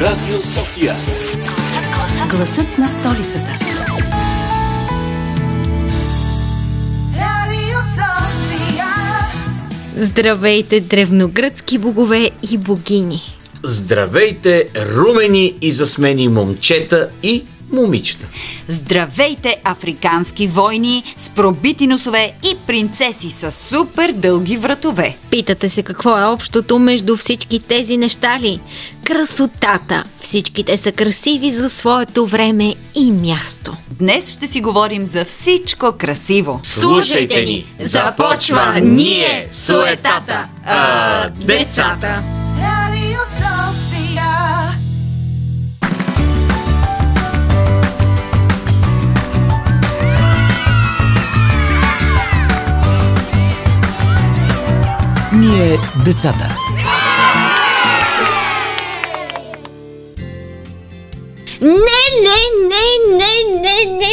Радио София. Гласът на столицата. Здравейте, древногръцки богове и богини! Здравейте, румени и засмени момчета и момичета. Здравейте, африкански войни с пробити носове и принцеси с супер дълги вратове. Питате се какво е общото между всички тези неща ли? Красотата. Всичките са красиви за своето време и място. Днес ще си говорим за всичко красиво. Слушайте ни! Започва ние, суетата, а децата! Radio Ние децата. Не, не,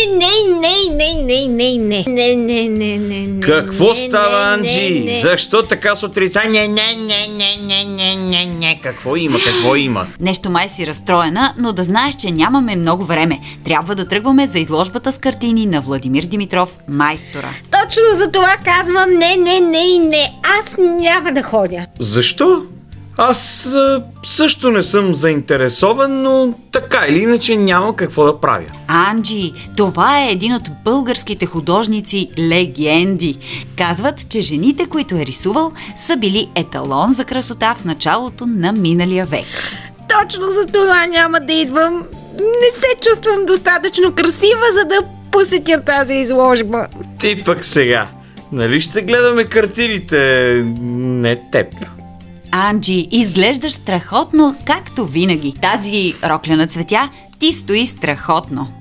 не, не, не, не, не, не, не, не, не, не, не, не. Какво става, не, Анджи? не, не. Защо така с отрицание? Не, не, не, не, не, не, не. Какво има? Какво има? Нещо май си разстроена, но да знаеш, че нямаме много време. Трябва да тръгваме за изложбата с картини на Владимир Димитров, майстора. Точно за това казвам не, не, не не. Аз няма да ходя. Защо? Аз също не съм заинтересован, но така или иначе няма какво да правя. Анджи, това е един от българските художници легенди. Казват, че жените, които е рисувал, са били еталон за красота в началото на миналия век. Точно за това няма да идвам. Не се чувствам достатъчно красива, за да посетя тази изложба. Ти пък сега. Нали ще гледаме картините, не теб. Анджи, изглеждаш страхотно, както винаги. Тази рокля на цветя ти стои страхотно.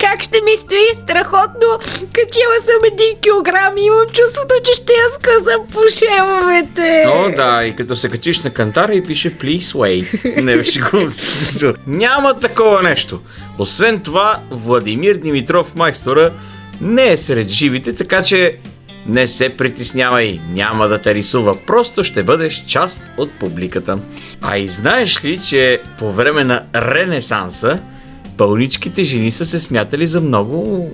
Как ще ми стои страхотно? Качила съм един килограм и имам чувството, че ще я скъсам по шеловете. О, да, и като се качиш на кантара и пише Please wait. Не беше го. Няма такова нещо. Освен това, Владимир Димитров майстора не е сред живите, така че не се притеснявай, няма да те рисува, просто ще бъдеш част от публиката. А и знаеш ли, че по време на Ренесанса пълничките жени са се смятали за много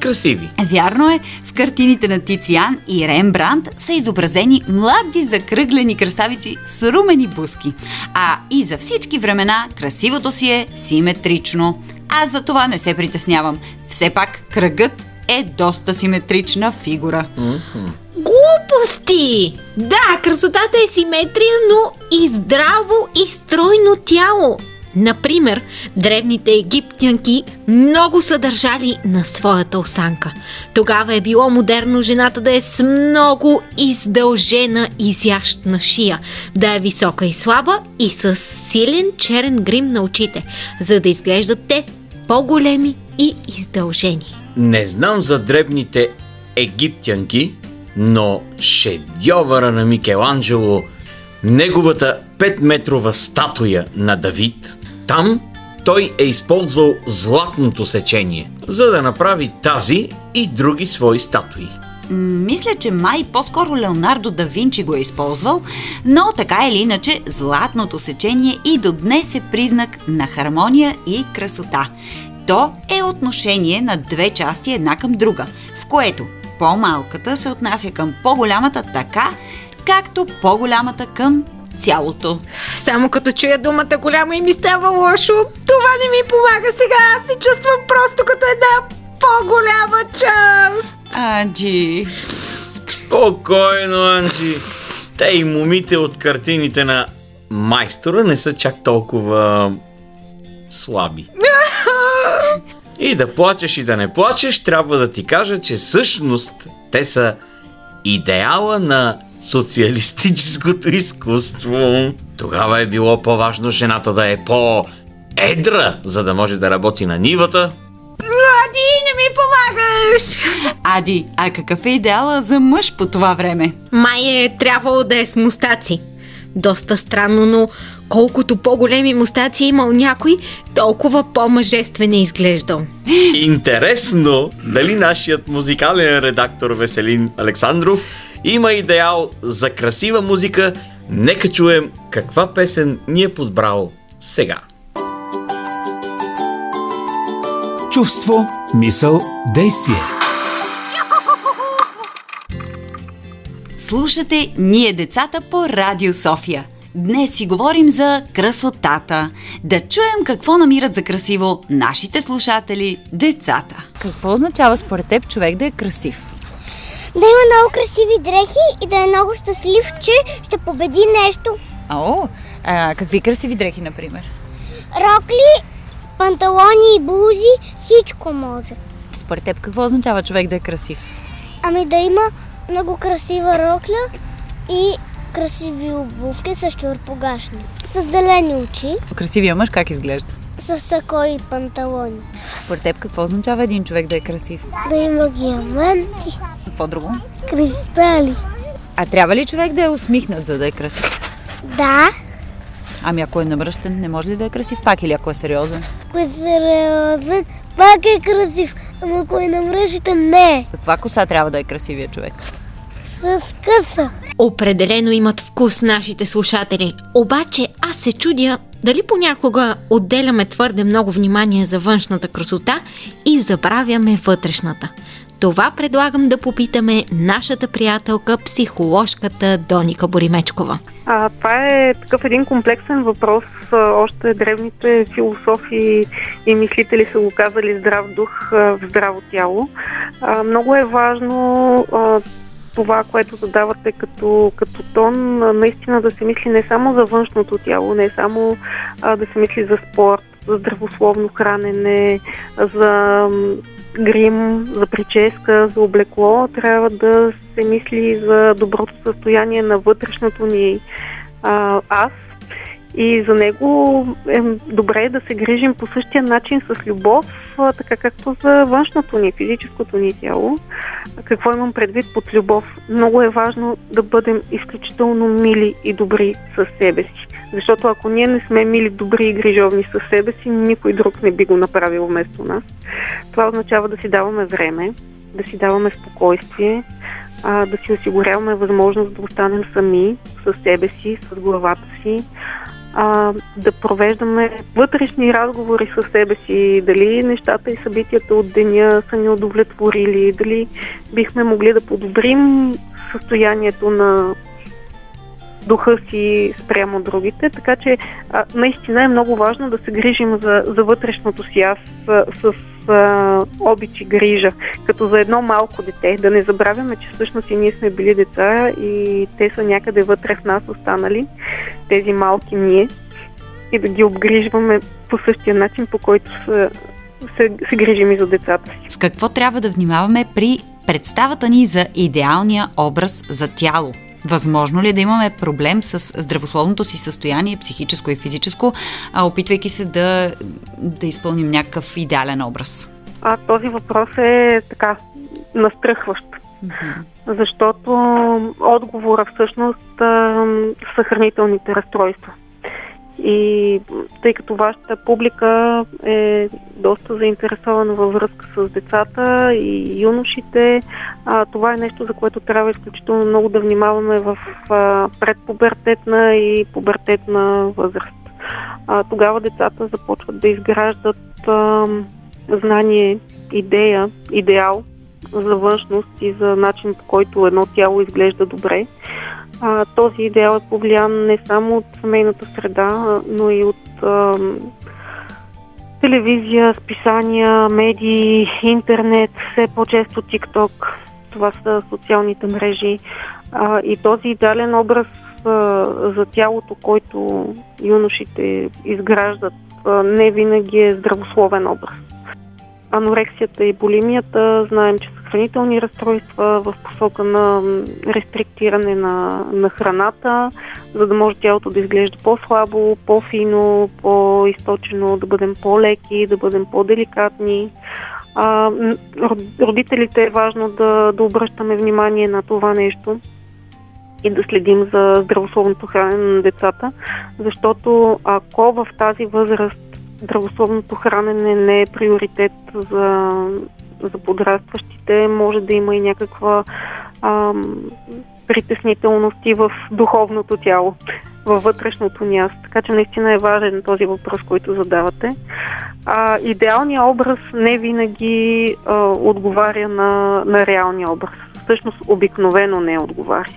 красиви. Вярно е, в картините на Тициан и Рембрандт са изобразени млади закръглени красавици с румени буски. А и за всички времена красивото си е симетрично. Аз за това не се притеснявам. Все пак кръгът е доста симетрична фигура. Глупости! Да, красотата е симетрия, но и здраво и стройно тяло. Например, древните египтянки много са държали на своята осанка. Тогава е било модерно жената да е с много издължена изящна шия, да е висока и слаба и с силен черен грим на очите, за да изглеждат те по-големи и издължени. Не знам за дребните египтянки, но шедьовъра на Микеланджело, неговата 5-метрова статуя на Давид, там той е използвал златното сечение, за да направи тази и други свои статуи. Мисля, че май по-скоро Леонардо да Винчи го е използвал, но така или иначе златното сечение и до днес е признак на хармония и красота. То е отношение на две части една към друга, в което по-малката се отнася към по-голямата така, както по-голямата към цялото. Само като чуя думата голямо и ми става лошо, това не ми помага сега. Аз се чувствам просто като една по-голяма част. Аджи. Спокойно, Анджи. Те и момите от картините на майстора не са чак толкова слаби. И да плачеш и да не плачеш, трябва да ти кажа, че всъщност те са идеала на социалистическото изкуство. Тогава е било по-важно жената да е по-едра, за да може да работи на нивата. Ади, не ми помагаш! Ади, а какъв е идеала за мъж по това време? Май е трябвало да е с мустаци. Доста странно, но Колкото по-големи мустаци е имал някой, толкова по-мъжествен е изглеждал. Интересно дали нашият музикален редактор Веселин Александров има идеал за красива музика. Нека чуем каква песен ни е подбрал сега. Чувство, мисъл, действие. Слушате Ние децата по Радио София. Днес си говорим за красотата. Да чуем какво намират за красиво нашите слушатели, децата. Какво означава според теб човек да е красив? Да има много красиви дрехи и да е много щастлив, че ще победи нещо. О, а, какви красиви дрехи, например? Рокли, панталони и блузи, всичко може. Според теб какво означава човек да е красив? Ами да има много красива рокля и красиви обувки с чурпогашни. С зелени очи, Красивия мъж как изглежда? с сако и панталони. Според теб какво означава един човек да е красив? Да има диаманти, Какво друго? кристали. А трябва ли човек да е усмихнат, за да е красив? Да, Ами ако е намръщен, не може ли да е красив пак или ако е сериозен? ако е сериозен, пак е красив. Ама ако е намръщен, не. Каква коса трябва да е красивия човек? С къса. Определено имат вкус нашите слушатели. Обаче аз се чудя дали понякога отделяме твърде много внимание за външната красота и забравяме вътрешната. Това предлагам да попитаме нашата приятелка, психоложката Доника Боримечкова. А, това е такъв един комплексен въпрос. Още древните философи и мислители са го казали здрав дух в здраво тяло. А, много е важно това, което задавате като, като тон, наистина да се мисли не само за външното тяло, не само а, да се мисли за спорт, за здравословно хранене, за грим, за прическа, за облекло. Трябва да се мисли за доброто състояние на вътрешното ни а, аз. И за него е добре да се грижим по същия начин с любов, така както за външното ни, физическото ни тяло. Какво имам предвид под любов? Много е важно да бъдем изключително мили и добри с себе си. Защото ако ние не сме мили, добри и грижовни с себе си, никой друг не би го направил вместо нас. Това означава да си даваме време, да си даваме спокойствие, да си осигуряваме възможност да останем сами с себе си, с главата си, а, да провеждаме вътрешни разговори с себе си, дали нещата и събитията от деня са ни удовлетворили, дали бихме могли да подобрим състоянието на духа си спрямо другите, така че а, наистина е много важно да се грижим за, за вътрешното си. Аз а, с а, обич и грижа, като за едно малко дете. Да не забравяме, че всъщност и ние сме били деца и те са някъде вътре в нас останали, тези малки ние, и да ги обгрижваме по същия начин, по който са, се, се грижим и за децата си. С какво трябва да внимаваме при представата ни за идеалния образ за тяло? Възможно ли е да имаме проблем с здравословното си състояние, психическо и физическо, а опитвайки се да, да изпълним някакъв идеален образ? А този въпрос е така настръхващ. Защото отговора всъщност са хранителните разстройства. И тъй като вашата публика е доста заинтересована във връзка с децата и юношите, а, това е нещо, за което трябва изключително много да внимаваме в а, предпубертетна и пубертетна възраст. А, тогава децата започват да изграждат а, знание, идея, идеал за външност и за начин по който едно тяло изглежда добре. А, този идеал е повлиян не само от семейната среда, но и от а, телевизия, списания, медии, интернет, все по-често TikTok. Това са социалните мрежи. А, и този идеален образ а, за тялото, който юношите изграждат, а, не винаги е здравословен образ. Анорексията и булимията знаем, че хранителни разстройства в посока на рестриктиране на, на храната, за да може тялото да изглежда по-слабо, по-фино, по-източено, да бъдем по-леки, да бъдем по-деликатни. А, родителите е важно да, да обръщаме внимание на това нещо и да следим за здравословното хранене на децата, защото ако в тази възраст здравословното хранене не е приоритет за, за подрастващите, може да има и някаква ам, притеснителности в духовното тяло, във вътрешното аз. Така че наистина е важен този въпрос, който задавате. А, идеалният образ не винаги а, отговаря на, на реалния образ. Всъщност обикновено не отговаря.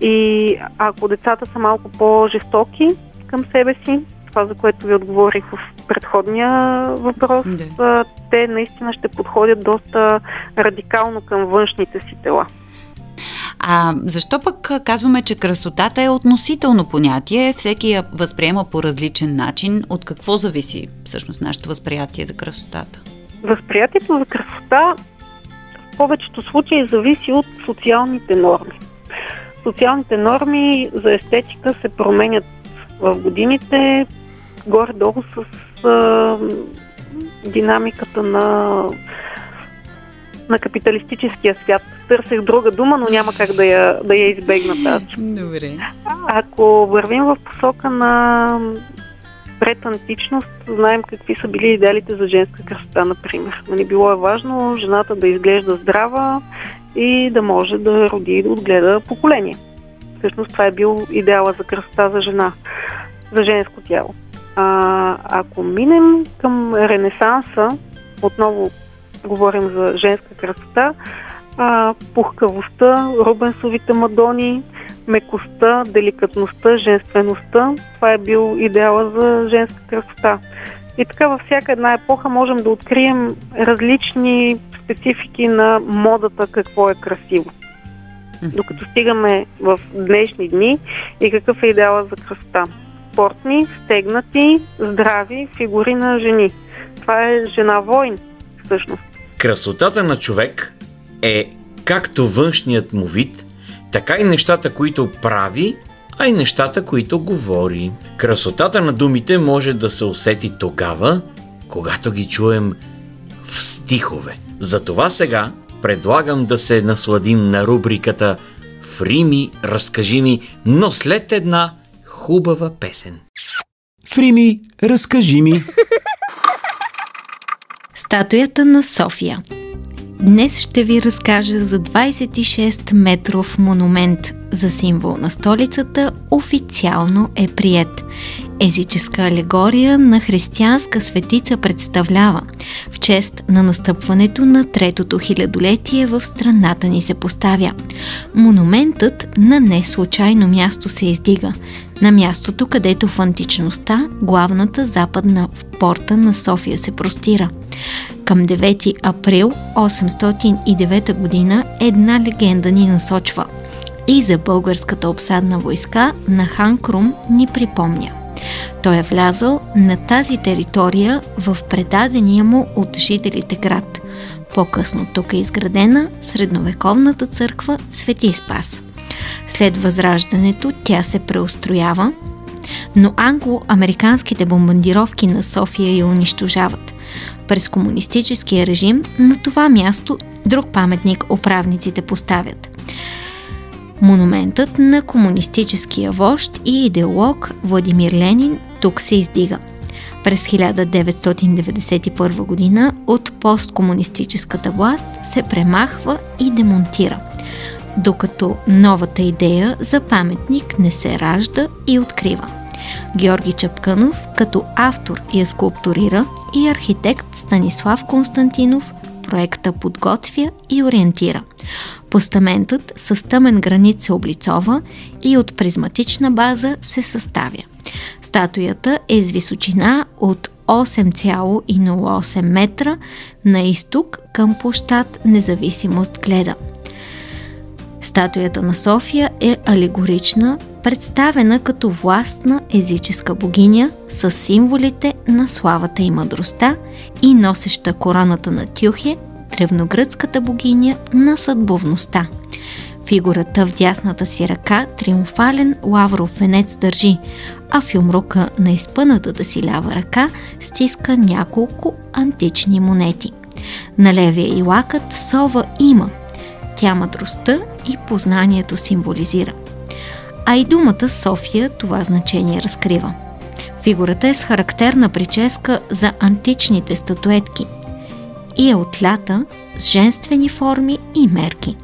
И ако децата са малко по-жестоки към себе си, това, за което ви отговорих в предходния въпрос, Да. те наистина ще подходят доста радикално към външните си тела. А защо пък казваме, че красотата е относително понятие? Всеки я възприема по различен начин. От какво зависи всъщност нашето възприятие за красотата? Възприятието за красота в повечето случаи зависи от социалните норми. Социалните норми за естетика се променят в годините, горе-долу с а, динамиката на, на капиталистическия свят. Търсех друга дума, но няма как да я, да я избегна тази. Добре. Ако вървим в посока на предантичност, знаем какви са били идеалите за женска красота, например. Нали, било е важно жената да изглежда здрава и да може да роди и да отгледа поколение. Всъщност това е бил идеала за красота за жена, за женско тяло. А, ако минем към Ренесанса, отново говорим за женска красота, а, пухкавостта, рубенсовите мадони, мекостта, деликатността, женствеността. Това е бил идеала за женска красота. И така във всяка една епоха можем да открием различни специфики на модата какво е красиво. Докато стигаме в днешни дни и какъв е идеала за красота. Спортни, стегнати, здрави фигури на жени. Това е жена войн, всъщност. Красотата на човек е както външният му вид, така и нещата, които прави, а и нещата, които говори. Красотата на думите може да се усети тогава, когато ги чуем в стихове. Затова сега предлагам да се насладим на рубриката В Рими, разкажи ми, но след една хубава песен. Фрими, разкажи ми. Статуята на София. Днес ще ви разкажа за 26-метров монумент за символ на столицата официално е прият. Езическа алегория на християнска светица представлява. В чест на настъпването на третото хилядолетие в страната ни се поставя. Монументът на не случайно място се издига. На мястото, където в античността главната западна порта на София се простира. Към 9 април 809 година една легенда ни насочва и за българската обсадна войска на хан Крум ни припомня. Той е влязъл на тази територия в предадения му от жителите град. По-късно тук е изградена средновековната църква Свети Спас. След възраждането тя се преустроява, но англо-американските бомбардировки на София я унищожават. През комунистическия режим на това място друг паметник управниците поставят. Монументът на комунистическия вожд и идеолог Владимир Ленин тук се издига. През 1991 година от посткомунистическата власт се премахва и демонтира, докато новата идея за паметник не се ражда и открива. Георги Чапканов като автор я скулптурира и архитект Станислав Константинов проекта подготвя и ориентира. Постаментът с тъмен гранит се облицова и от призматична база се съставя. Статуята е с височина от 8,08 метра на изток към площад Независимост гледа. Статуята на София е алегорична, представена като властна езическа богиня с символите на славата и мъдростта и носеща короната на Тюхе, древногръцката богиня на съдбовността. Фигурата в дясната си ръка триумфален лавров венец държи, а в юмрука на изпънатата си лява ръка стиска няколко антични монети. На левия и лакът сова има. Тя мъдростта и познанието символизира. а и думата София това значение разкрива. Фигурата е с характерна прическа за античните статуетки и е отлята с женствени форми и мерки.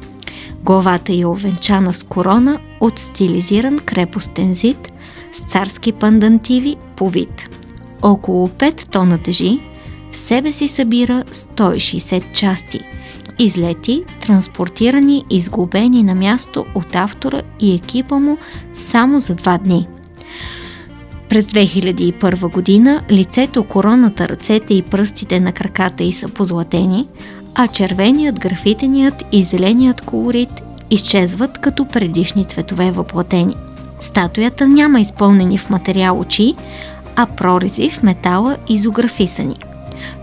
Главата е овенчана с корона от стилизиран крепостен зид с царски пандантиви по вид. Около 5 тона тежи, в себе си събира 160 части, излети, транспортирани и изгубени на място от автора и екипа му само за два дни. През 2001 година лицето, короната, ръцете и пръстите на краката й са позлатени, а червеният, графитеният и зеленият колорит изчезват като предишни цветове въплатени. Статуята няма изпълнени в материал очи, а прорези в метала изографисани.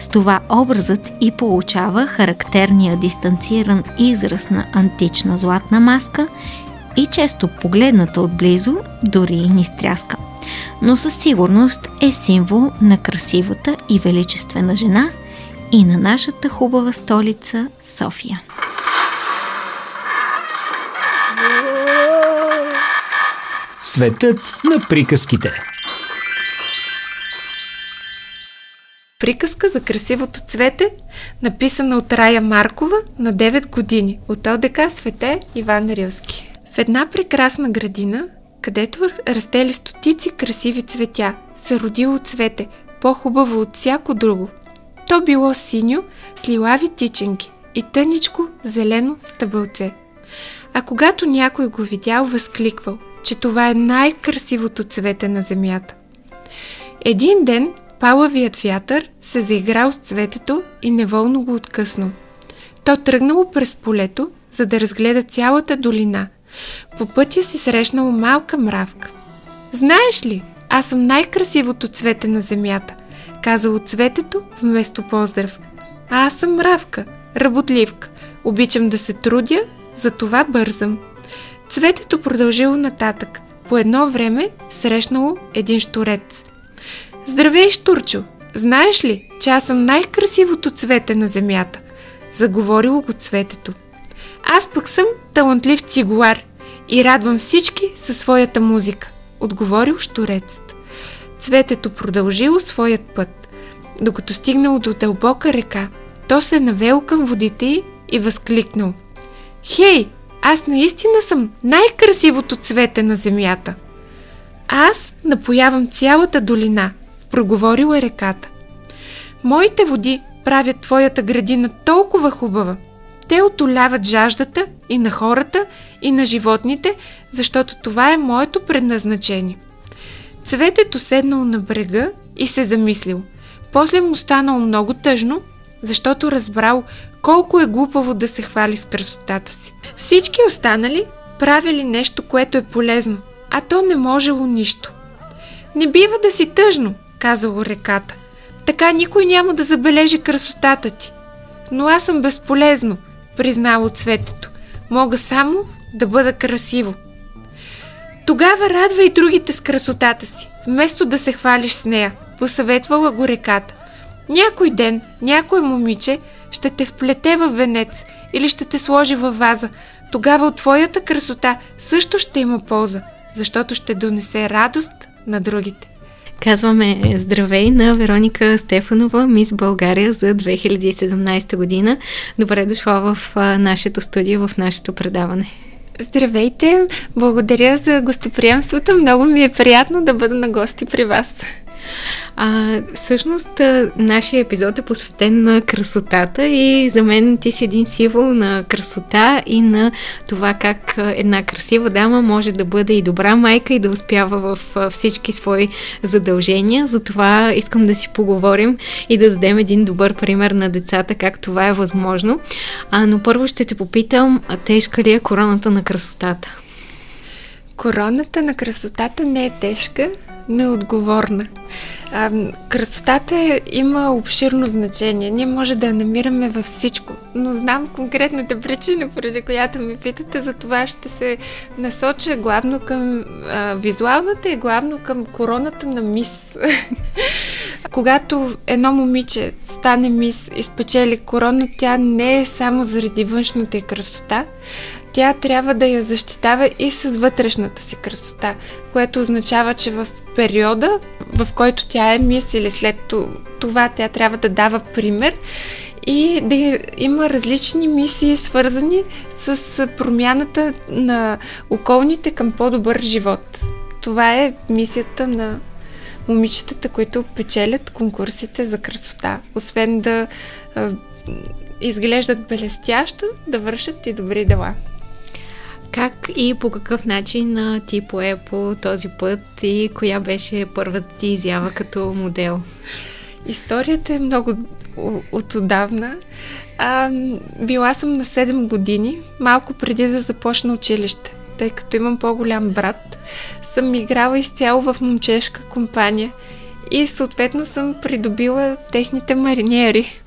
С това образът и получава характерния дистанциран израз на антична златна маска и често погледната отблизо дори и ни стряска. Но със сигурност е символ на красивата и величествена жена и на нашата хубава столица София. Светът на приказките. Приказка за красивото цвете, написана от Рая Маркова на 9 години от ОДК Свете Иван Рилски. В една прекрасна градина, където растели стотици красиви цветя, се родило цвете, по-хубаво от всяко друго. То било синьо с лилави тичинки и тъничко зелено стъбълце. А когато някой го видял, възкликвал, че това е най-красивото цвете на земята. Един ден палавият вятър се заиграл с цветето и неволно го откъснал. То тръгнало през полето, за да разгледа цялата долина. По пътя си срещнало малка мравка. Знаеш ли, аз съм най-красивото цвете на земята, казало цветето вместо поздрав. А аз съм мравка, работливка, обичам да се трудя, затова бързам. Цветето продължило нататък. По едно време срещнало един штурец. Здравей, штурчо! Знаеш ли, че аз съм най-красивото цвете на земята? Заговорило го цветето. Аз пък съм талантлив цигуар и радвам всички със своята музика, отговорил штурецът. Цветето продължило своят път. Докато стигнало до дълбока река, то се навело към водите й и възкликнал. Хей, аз наистина съм най-красивото цвете на земята. Аз напоявам цялата долина, проговорила реката. Моите води правят твоята градина толкова хубава. Те отоляват жаждата и на хората, и на животните, защото това е моето предназначение. Цветето седнал на брега и се замислил. После му станало много тъжно, защото разбрал колко е глупаво да се хвали с красотата си. Всички останали правили нещо, което е полезно, а то не можело нищо. Не бива да си тъжно, казало реката. Така никой няма да забележи красотата ти. Но аз съм безполезно, признало цветето. Мога само да бъда красиво. Тогава радва и другите с красотата си, вместо да се хвалиш с нея, посъветвала го реката. Някой ден, някое момиче ще те вплете във венец или ще те сложи във ваза. Тогава от твоята красота също ще има полза, защото ще донесе радост на другите. Казваме здравей на Вероника Стефанова, мис България за 2017 година. Добре дошла в нашето студио, в нашето предаване. Здравейте! Благодаря за гостоприемството. Много ми е приятно да бъда на гости при вас. А, всъщност, нашия епизод е посветен на красотата и за мен ти си един символ на красота и на това как една красива дама може да бъде и добра майка и да успява в всички свои задължения. Затова искам да си поговорим и да дадем един добър пример на децата как това е възможно. А, но първо ще те попитам, тежка ли е короната на красотата? Короната на красотата не е тежка, неотговорна. А, красотата има обширно значение. Ние може да я намираме във всичко, но знам конкретната причина, поради която ми питате, за това ще се насоча главно към а, визуалната и главно към короната на мис. Когато едно момиче стане мис и спечели корона, тя не е само заради външната красота, тя трябва да я защитава и с вътрешната си красота, което означава, че в периода, в който тя е мис или след това тя трябва да дава пример и да има различни мисии, свързани с промяната на околните към по-добър живот. Това е мисията на момичетата, които печелят конкурсите за красота. Освен да изглеждат белестящо, да вършат и добри дела. Как и по какъв начин ти пое по този път и коя беше първата ти изява като модел? Историята е много от отдавна. А, била съм на 7 години, малко преди да започна училище, тъй като имам по-голям брат. Съм играла изцяло в момчешка компания и съответно съм придобила техните мариниери.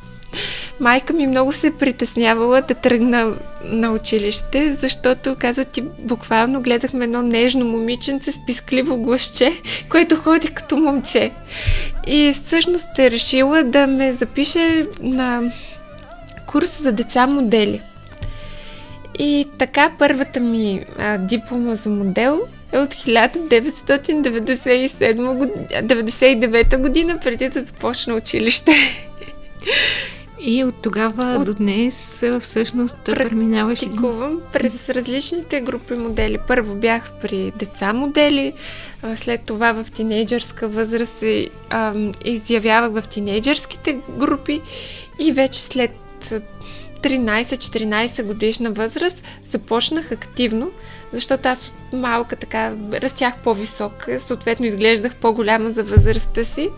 Майка ми много се притеснявала да тръгна на училище, защото, казва ти, буквално гледахме едно нежно момиченце с пискливо гласче, което ходи като момче. И всъщност е решила да ме запише на курс за деца модели. И така първата ми а, диплома за модел е от 1997 година, преди да започна училище. И от тогава от... до днес всъщност преминаваш... Практикувам през различните групи модели. Първо бях при деца модели, след това в тинейджърска възраст се изявявах в тинейджърските групи и вече след 13-14 годишна възраст започнах активно, защото аз от малка така растях по-висока, съответно изглеждах по-голяма за възрастта си.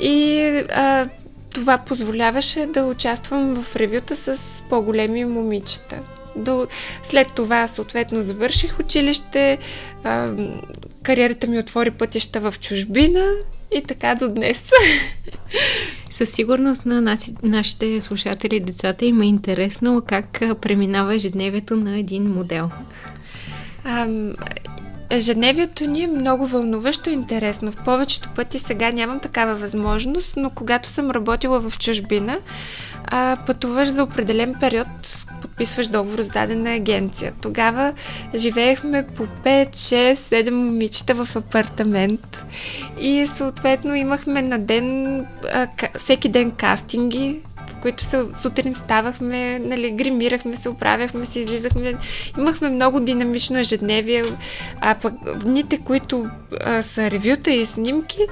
И а, това позволяваше да участвам в ревюта с по-големи момичета. До, след това, съответно, завърших училище, а, кариерата ми отвори пътища в чужбина и така до днес. Със сигурност на нас, нашите слушатели, децата им е интересно как преминава ежедневието на един модел. А, Ежедневието ни е много вълнуващо и интересно. В повечето пъти сега нямам такава възможност, но когато съм работила в чужбина, пътуваш за определен период, подписваш договор с дадена агенция. Тогава живеехме по 5, 6, 7 момичета в апартамент и съответно имахме на ден, всеки ден кастинги, които са, сутрин ставахме, нали, гримирахме се, оправяхме се, излизахме. Имахме много динамично ежедневие, а пък дните, които а, са ревюта и снимки,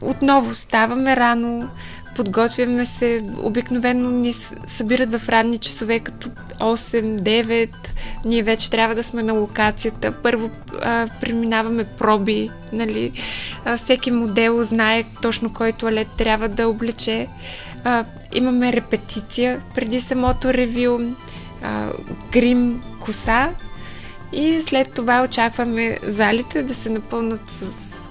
отново ставаме рано, подготвяме се, обикновено ни събират в ранни часове, като 8-9, ние вече трябва да сме на локацията. Първо а, преминаваме проби, нали, а, всеки модел знае точно кой туалет трябва да облече. А, имаме репетиция преди самото ревю, а, грим, коса и след това очакваме залите да се напълнат с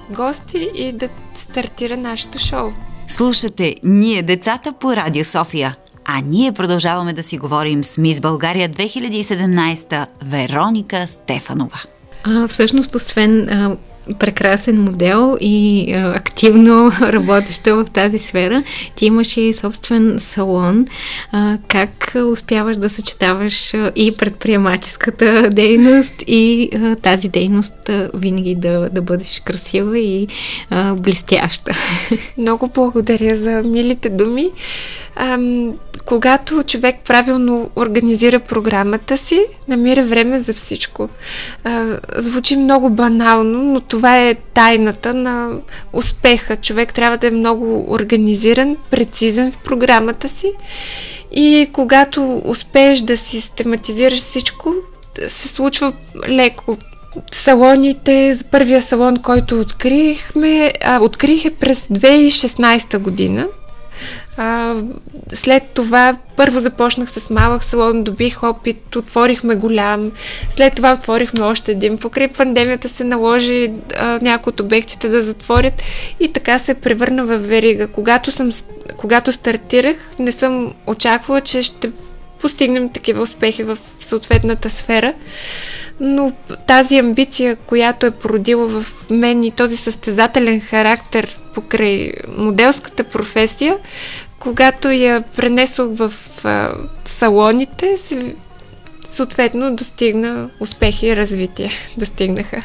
гости и да стартира нашето шоу. Слушате Ние децата по Радио София. А ние продължаваме да си говорим с Мис България 2017 Вероника Стефанова. А, всъщност, освен а, прекрасен модел и а, активно работеща в тази сфера. Ти имаш и собствен салон. А, как успяваш да съчетаваш а, и предприемаческата дейност и а, тази дейност а, винаги да, да бъдеш красива и а, блестяща? Много благодаря за милите думи. Ам, когато човек правилно организира програмата си, намира време за всичко. А, звучи много банално, но това е тайната на успеха. Човек трябва да е много организиран, прецизен в програмата си и когато успееш да систематизираш всичко, се случва леко салоните, първия салон, който открихме, а, открих е през 2016 година. А, след това първо започнах с малък салон, добих опит, отворихме голям, след това отворихме още един. Покрай пандемията се наложи някои от обектите да затворят и така се превърна в верига. Когато, съм, когато стартирах, не съм очаквала, че ще постигнем такива успехи в съответната сфера но тази амбиция, която е породила в мен и този състезателен характер покрай моделската професия, когато я пренесох в а, салоните, се, съответно достигна успехи и развитие. Достигнаха.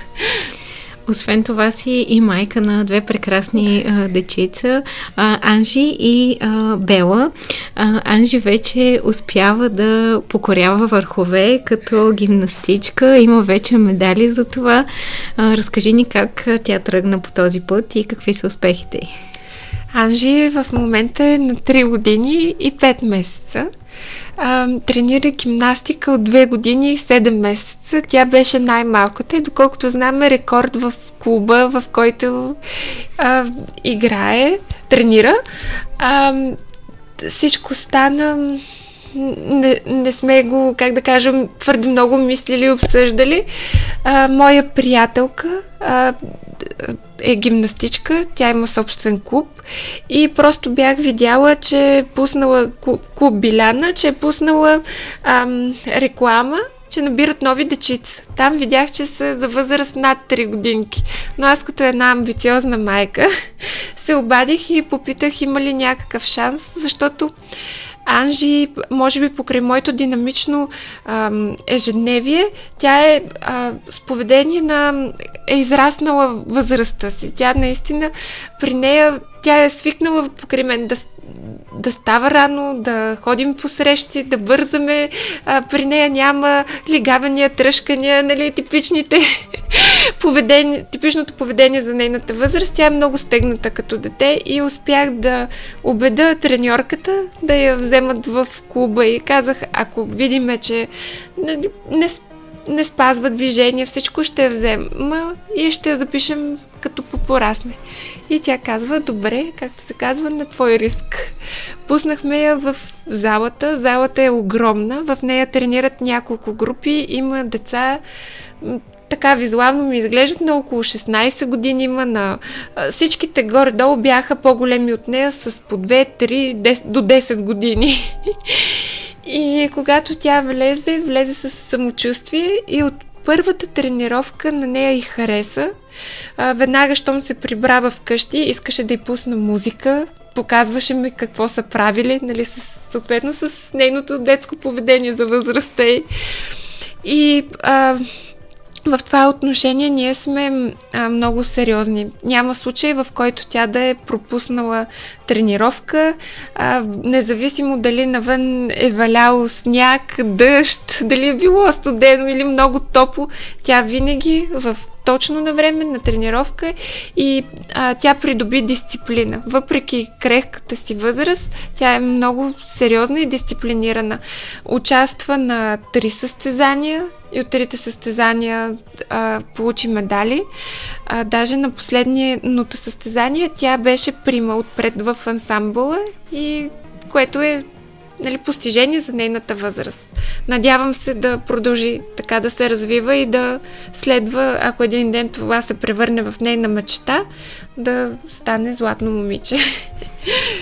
Освен това си и майка на две прекрасни а, дечица, а, Анжи и а, Бела. А, Анжи вече успява да покорява върхове като гимнастичка, има вече медали за това. А, разкажи ни как тя тръгна по този път и какви са успехите й. Анжи в момента е на 3 години и 5 месеца тренира гимнастика от 2 години и 7 месеца. Тя беше най-малката и доколкото знаме рекорд в клуба, в който а, играе, тренира. А, всичко стана не, не сме го, как да кажем, твърде много мислили и обсъждали. А, моя приятелка а, е гимнастичка, тя има собствен клуб и просто бях видяла, че е пуснала клуб, клуб Биляна, че е пуснала ам, реклама че набират нови дечица. Там видях, че са за възраст над 3 годинки. Но аз като една амбициозна майка се обадих и попитах има ли някакъв шанс, защото Анжи, може би покрай моето динамично а, ежедневие, тя е а, с поведение на... е израснала възрастта си. Тя наистина при нея, тя е свикнала покрай мен да, да става рано, да ходим по срещи, да бързаме. А, при нея няма лигавания, тръжкания, нали, типичните поведение, типичното поведение за нейната възраст. Тя е много стегната като дете и успях да убеда треньорката да я вземат в клуба и казах, ако видиме, че нали, не, не спазва движение, всичко ще я взема и ще я запишем като попорасне. И тя казва, добре, както се казва, на твой риск. Пуснахме я в залата. Залата е огромна. В нея тренират няколко групи. Има деца така визуално ми изглеждат на около 16 години има на... Всичките горе-долу бяха по-големи от нея с по 2, 3, до 10 години. И когато тя влезе, влезе с самочувствие и от първата тренировка на нея и хареса. А, веднага, щом се прибрава вкъщи, искаше да й пусна музика, показваше ми какво са правили, нали, с, съответно с нейното детско поведение за възрастта й. И а, в това отношение ние сме а, много сериозни. Няма случай, в който тя да е пропуснала тренировка, а, независимо дали навън е валяло сняг, дъжд, дали е било студено или много топло, тя винаги в точно на време на тренировка и а, тя придоби дисциплина. Въпреки крехката си възраст, тя е много сериозна и дисциплинирана. Участва на три състезания и от трите състезания а, получи медали. А, даже на последното състезание тя беше прима отпред в ансамбъла и което е нали, постижение за нейната възраст. Надявам се да продължи така да се развива и да следва, ако един ден това се превърне в нейна мечта, да стане златно момиче.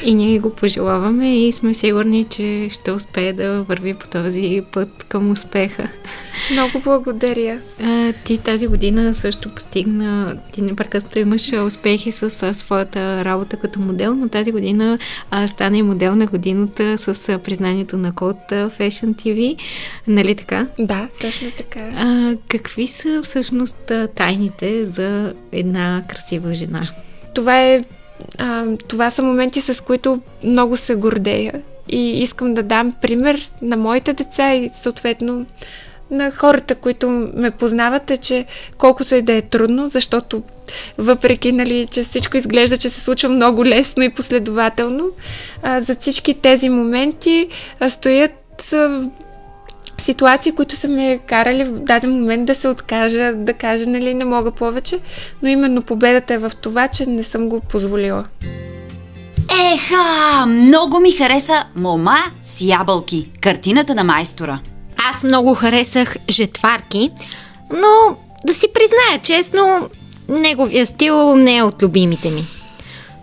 И ние го пожелаваме и сме сигурни, че ще успее да върви по този път към успеха. Много благодаря. А, ти тази година също постигна, ти непрекъснато имаш успехи с а, своята работа като модел, но тази година а, стана и модел на годината с а, признанието на код Fashion TV. Нали така? Да, точно така. А, какви са всъщност тайните за една красива жена? Това е а, това са моменти, с които много се гордея. И искам да дам пример на моите деца и съответно на хората, които ме познават, е, че колкото и да е трудно, защото въпреки, нали, че всичко изглежда, че се случва много лесно и последователно, а, за всички тези моменти а, стоят а, ситуации, които са ме карали в даден момент да се откажа, да кажа, нали, не мога повече, но именно победата е в това, че не съм го позволила. Еха, много ми хареса Мома с ябълки, картината на майстора. Аз много харесах жетварки, но да си призная честно, неговия стил не е от любимите ми.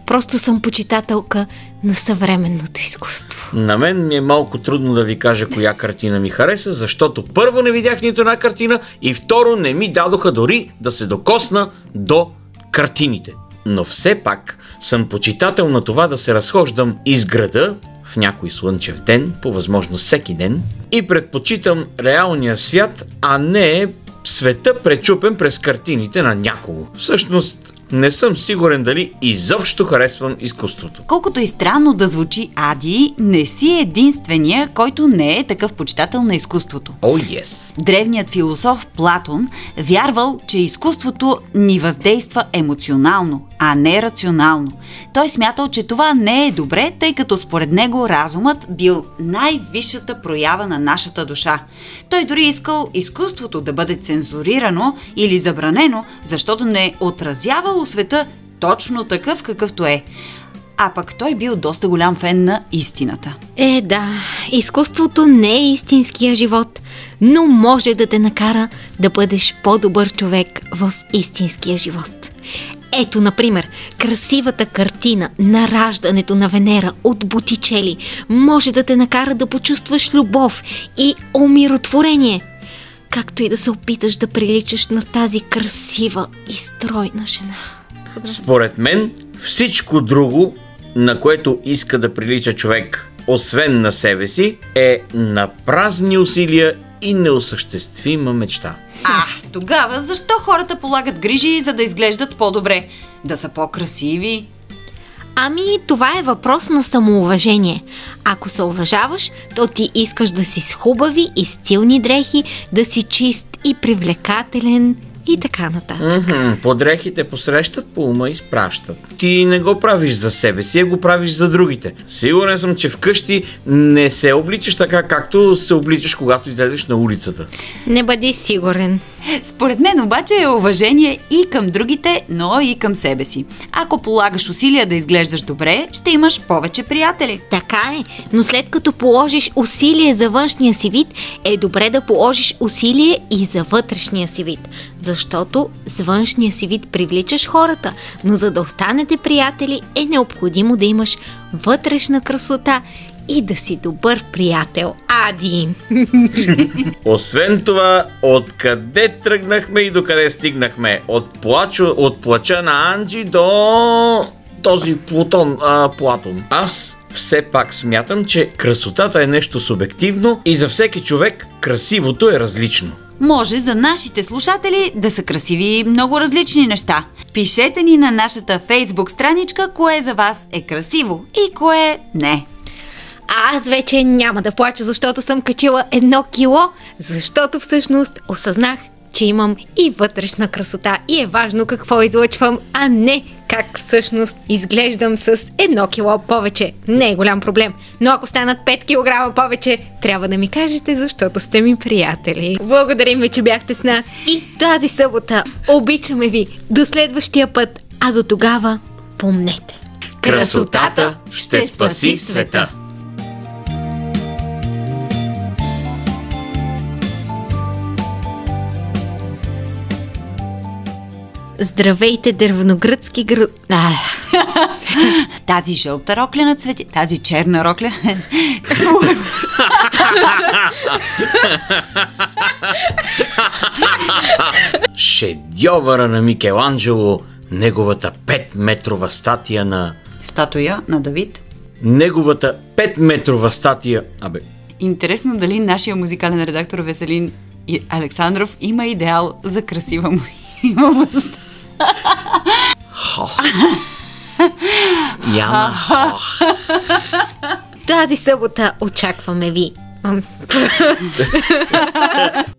Просто съм почитателка на съвременното изкуство. На мен ми е малко трудно да ви кажа коя картина ми хареса, защото първо не видях нито една картина и второ не ми дадоха дори да се докосна до картините. Но все пак съм почитател на това да се разхождам из града, в някой слънчев ден, по възможност всеки ден, и предпочитам реалния свят, а не света пречупен през картините на някого. Всъщност, не съм сигурен дали изобщо харесвам изкуството. Колкото и странно да звучи Ади, не си единствения, който не е такъв почитател на изкуството. О, oh, yes. Древният философ Платон вярвал, че изкуството ни въздейства емоционално, а не рационално. Той смятал, че това не е добре, тъй като според него разумът бил най-висшата проява на нашата душа. Той дори искал изкуството да бъде цензурирано или забранено, защото не отразявало света точно такъв какъвто е. А пък той бил доста голям фен на истината. Е, да, изкуството не е истинския живот, но може да те накара да бъдеш по-добър човек в истинския живот. Ето, например, красивата картина на раждането на Венера от Бутичели може да те накара да почувстваш любов и умиротворение, както и да се опиташ да приличаш на тази красива и стройна жена. Според мен, всичко друго, на което иска да прилича човек, освен на себе си, е на празни усилия и неосъществима мечта. А, тогава защо хората полагат грижи, за да изглеждат по-добре? Да са по-красиви? Ами, това е въпрос на самоуважение. Ако се уважаваш, то ти искаш да си с хубави и стилни дрехи, да си чист и привлекателен и така нататък. Мгм, Подрехите посрещат, по ума изпращат. Ти не го правиш за себе си, а го правиш за другите. Сигурен съм, че вкъщи не се обличаш така, както се обличаш, когато излезеш на улицата. Не бъди сигурен. Според мен обаче е уважение и към другите, но и към себе си. Ако полагаш усилия да изглеждаш добре, ще имаш повече приятели. Така е, но след като положиш усилие за външния си вид, е добре да положиш усилие и за вътрешния си вид. Защото с външния си вид привличаш хората, но за да останете приятели е необходимо да имаш вътрешна красота и да си добър приятел. Ади! Освен това, откъде тръгнахме и докъде стигнахме? От, плачо, от плача на Анджи до този Плутон, а, Платон. Аз все пак смятам, че красотата е нещо субективно и за всеки човек красивото е различно. Може за нашите слушатели да са красиви много различни неща. Пишете ни на нашата фейсбук страничка кое за вас е красиво и кое не. А аз вече няма да плача, защото съм качила едно кило, защото всъщност осъзнах, че имам и вътрешна красота и е важно какво излъчвам, а не как всъщност изглеждам с едно кило повече. Не е голям проблем, но ако станат 5 кг повече, трябва да ми кажете, защото сте ми приятели. Благодарим ви, че бяхте с нас и тази събота. Обичаме ви. До следващия път, а до тогава помнете. Красотата ще спаси света. Здравейте, дървногръцки гр... А, Тази жълта рокля на цвети, тази черна рокля. Шедьовъра на Микеланджело, неговата 5-метрова статия на... Статуя на Давид. Неговата 5-метрова статия... Абе, Интересно дали нашия музикален редактор Веселин Александров има идеал за красива му имамост. Яна... тази събота очакваме ви.